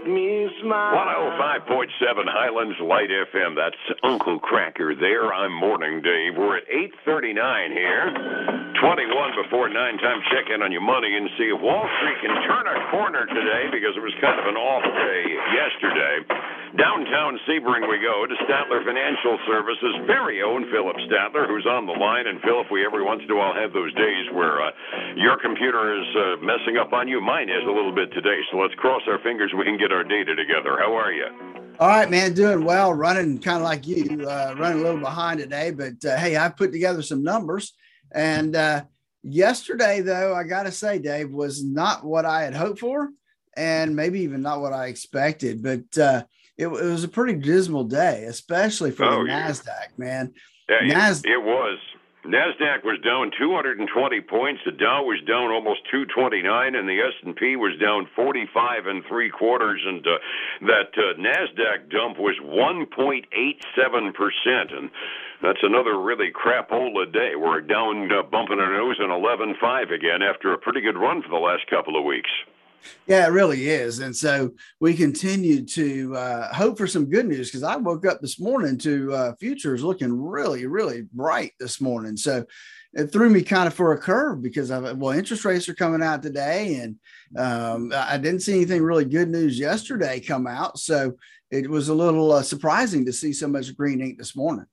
Me smile. 105.7 Highlands Light FM. That's Uncle Kracker there. I'm Morning Dave. We're at 8.39 here. 21 before 9 time. Check in on your money and see if Wall Street can turn a corner today because it was kind of an off day yesterday. Downtown Sebring we go to Statler Financial Services' very own Phillip Statler, who's on the line. And Phillip, we every once in a while have those days where uh, your computer is uh, messing up on you. Mine is a little bit today, so let's cross our fingers we can get our data together. How are you? All right, man, doing well. Running kind of like you, uh, running a little behind today, but uh, hey, I put together some numbers. And uh, yesterday, though, I got to say, Dave, was not what I had hoped for, and maybe even not what I expected. But uh, it, it was a pretty dismal day, especially for oh, the yeah. Nasdaq, man. Yeah, Nas- it, it was. Nasdaq was down 220 points. The Dow was down almost 229, and the S&P was down 45 and three quarters. And uh, that uh, Nasdaq dump was 1.87 percent, and that's another really crapola day. We're down, uh, bumping our nose in 11.5 again after a pretty good run for the last couple of weeks. Yeah, it really is. And so we continue to uh, hope for some good news because I woke up this morning to uh, futures looking really, really bright this morning. So it threw me kind of for a curve because of well, interest rates are coming out today, and um, I didn't see anything really good news yesterday come out. So it was a little uh, surprising to see so much green ink this morning.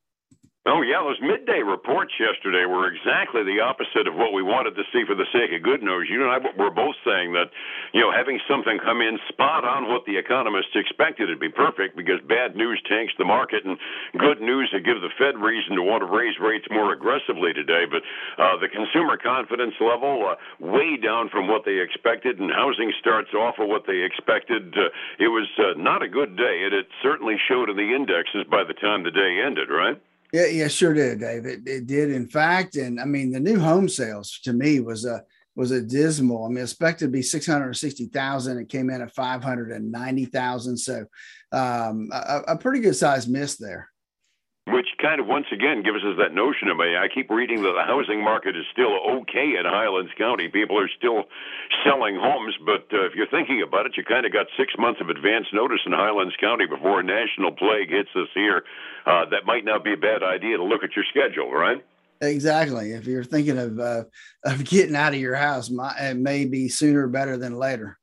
Oh, yeah, those midday reports yesterday were exactly the opposite of what we wanted to see for the sake of good news. You and I were both saying that, you know, having something come in spot on what the economists expected would be perfect because bad news tanks the market and good news would give the Fed reason to want to raise rates more aggressively today. But uh, the consumer confidence level uh, way down from what they expected, and housing starts off of what they expected. Uh, it was uh, not a good day, and it certainly showed in the indexes by the time the day ended, right? Yeah, yeah, sure did, Dave. It, it did, in fact. And I mean, the new home sales to me was a was a dismal. I mean, expected to be six hundred sixty thousand. It came in at five hundred and ninety thousand. So, um, a, a pretty good size miss there which kind of once again gives us that notion of me. I keep reading that the housing market is still okay in Highlands County. People are still selling homes, but uh, if you're thinking about it, you kind of got six months of advance notice in Highlands County before a national plague hits us here. Uh, that might not be a bad idea to look at your schedule, right? Exactly. If you're thinking of uh, of getting out of your house, it may be sooner better than later.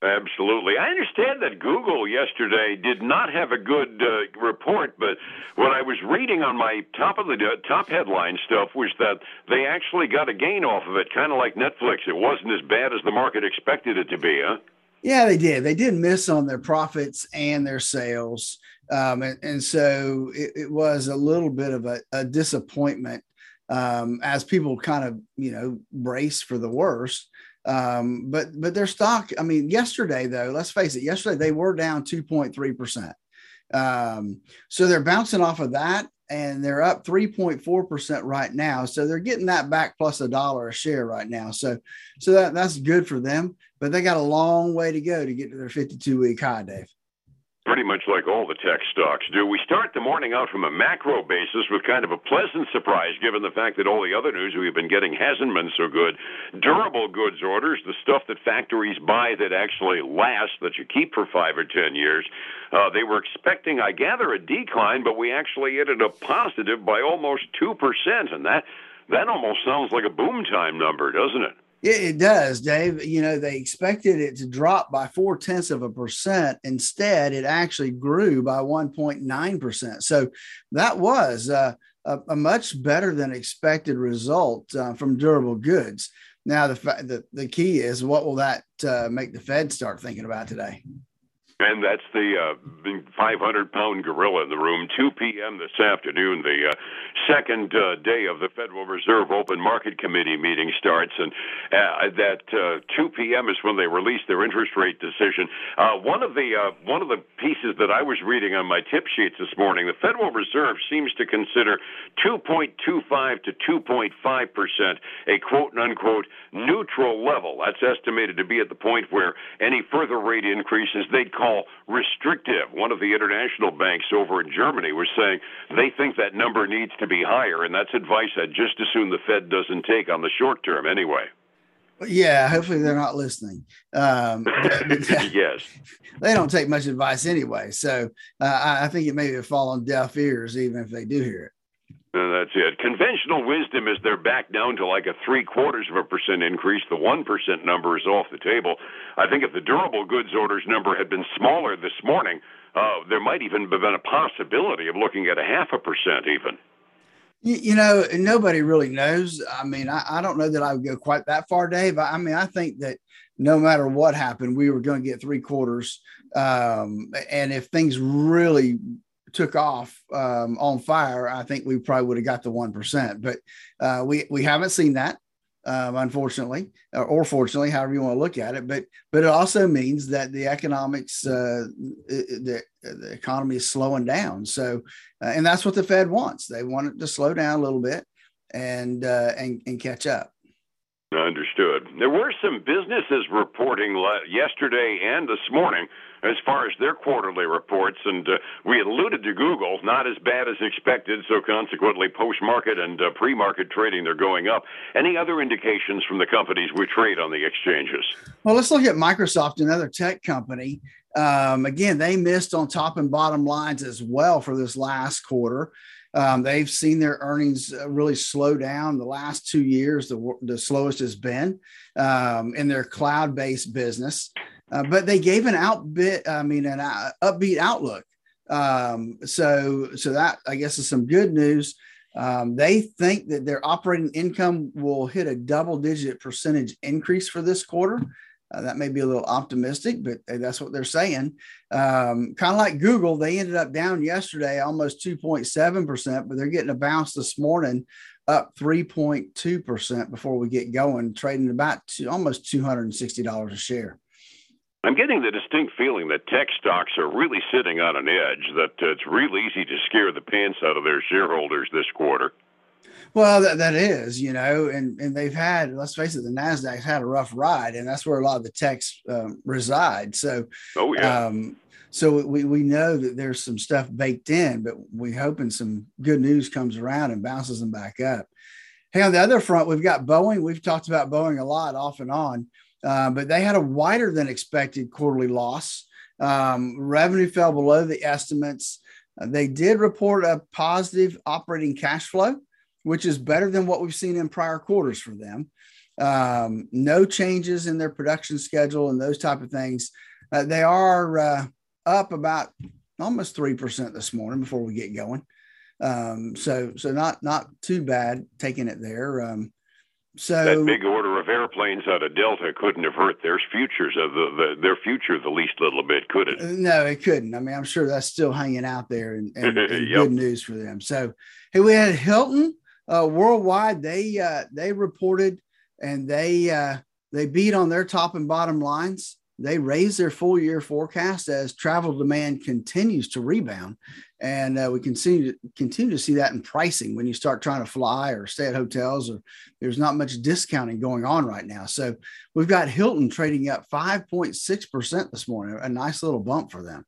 Absolutely. I understand that Google yesterday did not have a good uh, report, but what I was reading on my top of the uh, top headline stuff was that they actually got a gain off of it, kind of like Netflix. It wasn't as bad as the market expected it to be, huh? Yeah, they did. They did miss on their profits and their sales. Um, and, and, so it, it, was a little bit of a, a disappointment um, as people kind of, you know, brace for the worst. Um, but but their stock, I mean, yesterday though, let's face it, yesterday they were down 2.3 percent. Um, so they're bouncing off of that, and they're up 3.4 percent right now. So they're getting that back plus a dollar a share right now. So so that that's good for them. But they got a long way to go to get to their 52 week high, Dave pretty much like all the tech stocks do. We start the morning out from a macro basis with kind of a pleasant surprise, given the fact that all the other news we've been getting hasn't been so good. Durable goods orders, the stuff that factories buy that actually lasts, that you keep for five or ten years, uh, they were expecting, I gather, a decline, but we actually ended up positive by almost two percent, and that that almost sounds like a boom time number, doesn't it? It, it does, Dave. You know, they expected it to drop by four tenths of a percent. Instead, it actually grew by 1.9%. So that was uh, a, a, much better than expected result uh, from durable goods. Now, the, the, the key is what will that uh, make the Fed start thinking about today? And that's the uh, 500 pound gorilla in the room. 2 p.m. this afternoon, the uh, second uh, day of the Federal Reserve Open Market Committee meeting starts. And uh, that uh, 2 p.m. is when they release their interest rate decision. Uh, one of the uh, one of the pieces that I was reading on my tip sheets this morning, the Federal Reserve seems to consider 2.25 to 2.5 percent a quote unquote neutral level. That's estimated to be at the point where any further rate increases they'd call call restrictive. One of the international banks over in Germany was saying they think that number needs to be higher, and that's advice I'd just as soon the Fed doesn't take on the short term anyway. Yeah, hopefully they're not listening. Um, yes, they don't take much advice anyway. So uh, I think it may fall on deaf ears, even if they do hear it. Uh, that's it. Conventional wisdom is they're back down to like a three quarters of a percent increase. The one percent number is off the table. I think if the durable goods orders number had been smaller this morning, uh, there might even have been a possibility of looking at a half a percent even. You, you know, nobody really knows. I mean, I, I don't know that I would go quite that far, Dave. I, I mean, I think that no matter what happened, we were going to get three quarters. Um, and if things really took off um, on fire, I think we probably would have got the one percent. But uh, we we haven't seen that, um, unfortunately, or, or, fortunately, however you want to look at it. But but it also means that the economics, uh, the the economy is slowing down. So, uh, and that's what the Fed wants. They want it to slow down a little bit and uh, and and catch up. Understood. There were some businesses reporting yesterday and this morning as far as their quarterly reports, and uh, we alluded to Google, not as bad as expected, so consequently, post market and uh, pre market trading, they're going up. Any other indications from the companies we trade on the exchanges? Well, let's look at Microsoft, another tech company. Um, again, they missed on top and bottom lines as well for this last quarter. Um, they've seen their earnings uh, really slow down the last two years. The, the slowest has been um, in their cloud-based business, uh, but they gave an outbit. I mean, an uh, upbeat outlook. Um, so, so that I guess is some good news. Um, they think that their operating income will hit a double-digit percentage increase for this quarter. Uh, that may be a little optimistic, but that's what they're saying. Um, kind of like Google, they ended up down yesterday almost 2.7%, but they're getting a bounce this morning up 3.2% before we get going, trading about two, almost $260 a share. I'm getting the distinct feeling that tech stocks are really sitting on an edge, that uh, it's real easy to scare the pants out of their shareholders this quarter. Well, that, that is, you know, and, and they've had, let's face it, the NASDAQ's had a rough ride, and that's where a lot of the techs um, reside. So, oh, yeah. Um, so we, we know that there's some stuff baked in, but we hoping some good news comes around and bounces them back up. Hey, on the other front, we've got Boeing. We've talked about Boeing a lot off and on, uh, but they had a wider than expected quarterly loss. Um, revenue fell below the estimates. Uh, they did report a positive operating cash flow which is better than what we've seen in prior quarters for them. Um, no changes in their production schedule and those type of things. Uh, they are uh, up about almost three percent this morning before we get going. Um, so so not not too bad taking it there. Um, so that big order of airplanes out of Delta couldn't have hurt their futures of the, the, their future the least little bit, could it? No, it couldn't. I mean, I'm sure that's still hanging out there and, and, and yep. good news for them. So hey, we had Hilton uh, worldwide, they uh, they reported and they uh, they beat on their top and bottom lines. They raised their full year forecast as travel demand continues to rebound, and uh, we continue to continue to see that in pricing when you start trying to fly or stay at hotels. Or there's not much discounting going on right now. So we've got Hilton trading up 5.6 percent this morning, a nice little bump for them.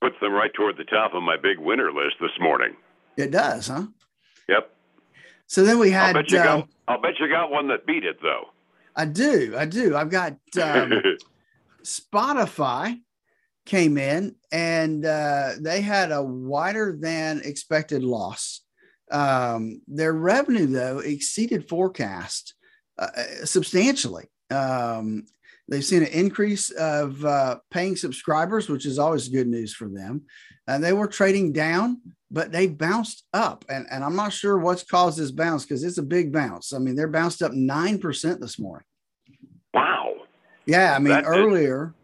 Puts them right toward the top of my big winner list this morning. It does, huh? Yep. So then we had. I'll bet you, got, um, I'll bet you got one that beat it though. I do. I do. I've got um, Spotify came in and uh, they had a wider than expected loss. Um, their revenue though exceeded forecast uh, substantially. Um, they've seen an increase of uh, paying subscribers, which is always good news for them. And they were trading down but they bounced up. And, and I'm not sure what's caused this bounce because it's a big bounce. I mean, they're bounced up 9% this morning. Wow. Yeah. I mean, that earlier,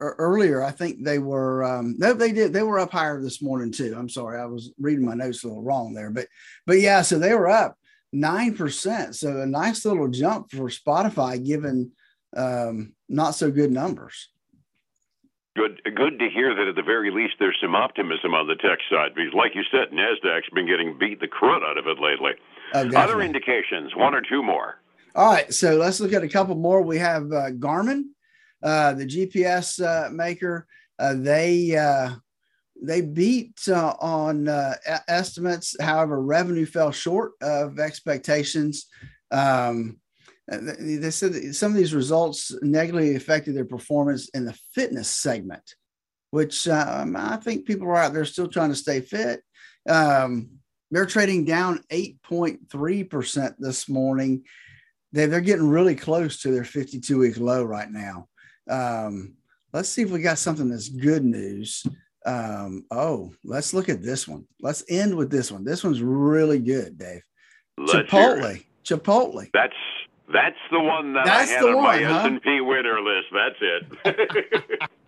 earlier, I think they were, um, no, they did, they were up higher this morning too. I'm sorry. I was reading my notes a little wrong there, but, but yeah, so they were up 9%. So a nice little jump for Spotify given um, not so good numbers. Good good to hear that at the very least there's some optimism on the tech side because like you said nasdaq's been getting beat the crud out of it lately. Oh, other indications one or two more. All right so let's look at a couple more. We have uh, garmin uh, the gps uh, maker. Uh, they uh, they beat uh, on estimates. However revenue fell short of expectations. Um, they said some of these results negatively affected their performance in the fitness segment, which um, I think people are out there still trying to stay fit. Um, they're trading down 8.3% this morning. They, they're getting really close to their 52 week low right now. Um, let's see if we got something that's good news. Um, oh, let's look at this one. Let's end with this one. This one's really good, Dave. Let's Chipotle. Chipotle. That's that's the one that That's I had on one, my huh? S&P winner list. That's it.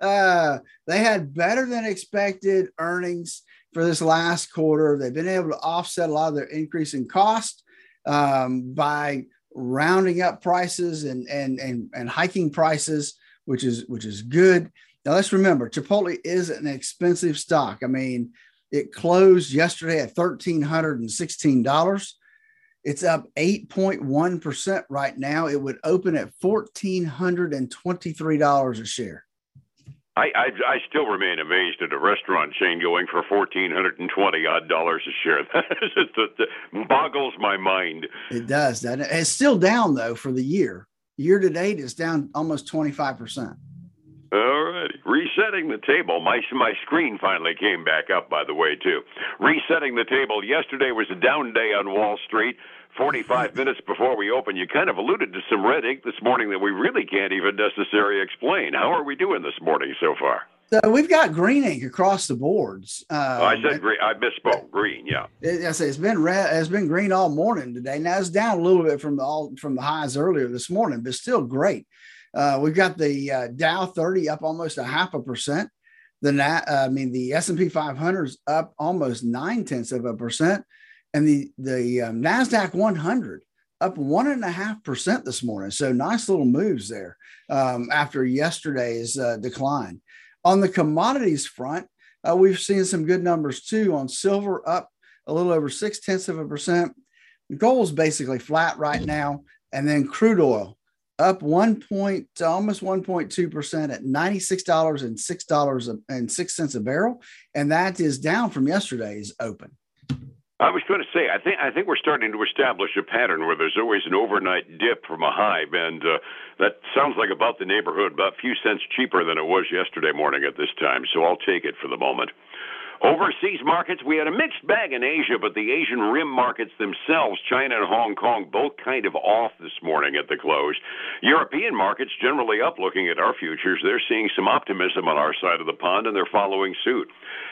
Uh, they had better than expected earnings for this last quarter. They've been able to offset a lot of their increase in cost um, by rounding up prices and and and and hiking prices, which is which is good. Now let's remember, Chipotle is an expensive stock. I mean, it closed yesterday at thirteen hundred and sixteen dollars. It's up 8.1% right now. It would open at $1,423 a share. I, I I still remain amazed at a restaurant chain going for fourteen hundred and twenty odd dollars a share. That just that boggles my mind. It does. That it's still down though for the year. Year to date, it's down almost 25%. All righty. Resetting the table. My my screen finally came back up, by the way, too. Resetting the table. Yesterday was a down day on Wall Street. 45 minutes before we open, you kind of alluded to some red ink this morning that we really can't even necessarily explain. How are we doing this morning so far? So we've got green ink across the boards. Um, oh, I said green. I misspoke. Green, yeah. It, I say it's been red. It's been green all morning today. Now it's down a little bit from the all from the highs earlier this morning, but still great. Uh, we've got the uh, Dow 30 up almost a half a percent. The uh, I mean the S and P 500 is up almost nine tenths of a percent, and the the um, Nasdaq 100 up one and a half percent this morning. So nice little moves there um, after yesterday's uh, decline. On the commodities front, uh, we've seen some good numbers too. On silver, up a little over six tenths of a percent. Gold's basically flat right now, and then crude oil up one point, almost 1.2% at $96 and $6 and 6 cents a barrel. And that is down from yesterday's open. I was going to say, I think I think we're starting to establish a pattern where there's always an overnight dip from a high, and uh, that sounds like about the neighborhood, about a few cents cheaper than it was yesterday morning at this time. So I'll take it for the moment. Overseas markets, we had a mixed bag in Asia, but the Asian rim markets themselves, China and Hong Kong, both kind of off this morning at the close. European markets generally up looking at our futures. They're seeing some optimism on our side of the pond and they're following suit.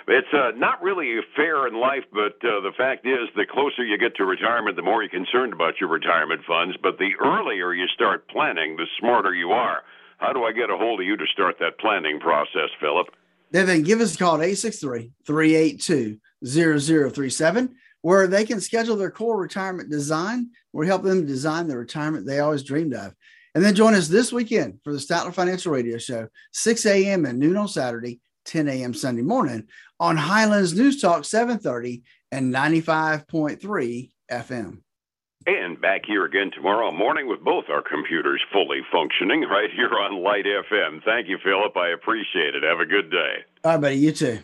It's uh, not really fair in life, but uh, the fact is, the closer you get to retirement, the more you're concerned about your retirement funds. But the earlier you start planning, the smarter you are. How do I get a hold of you to start that planning process, Phillip? Then give us a call at 863-382-0037 where they can schedule their core retirement design. We help them design the retirement they always dreamed of. And then join us this weekend for the Statler Financial Radio Show, 6 a.m. and noon on Saturday, 10 a.m. Sunday morning on Highlands News Talk 730 and 95.3 FM. And back here again tomorrow morning with both our computers fully functioning right here on Light FM. Thank you, Phillip. I appreciate it. Have a good day. All right, buddy. You too.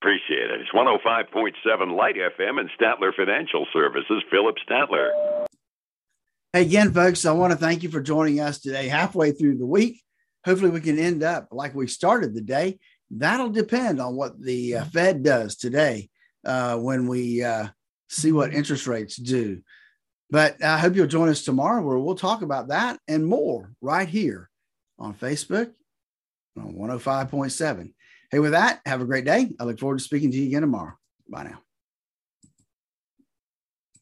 Appreciate it. It's 105.7 Light FM and Statler Financial Services. Phillip Statler. Hey, again, folks, I want to thank you for joining us today, halfway through the week. Hopefully, we can end up like we started the day. That'll depend on what the uh, Fed does today uh, when we uh, see what interest rates do. But I hope you'll join us tomorrow where we'll talk about that and more right here on Facebook on 105.7. Hey, with that, have a great day. I look forward to speaking to you again tomorrow. Bye now.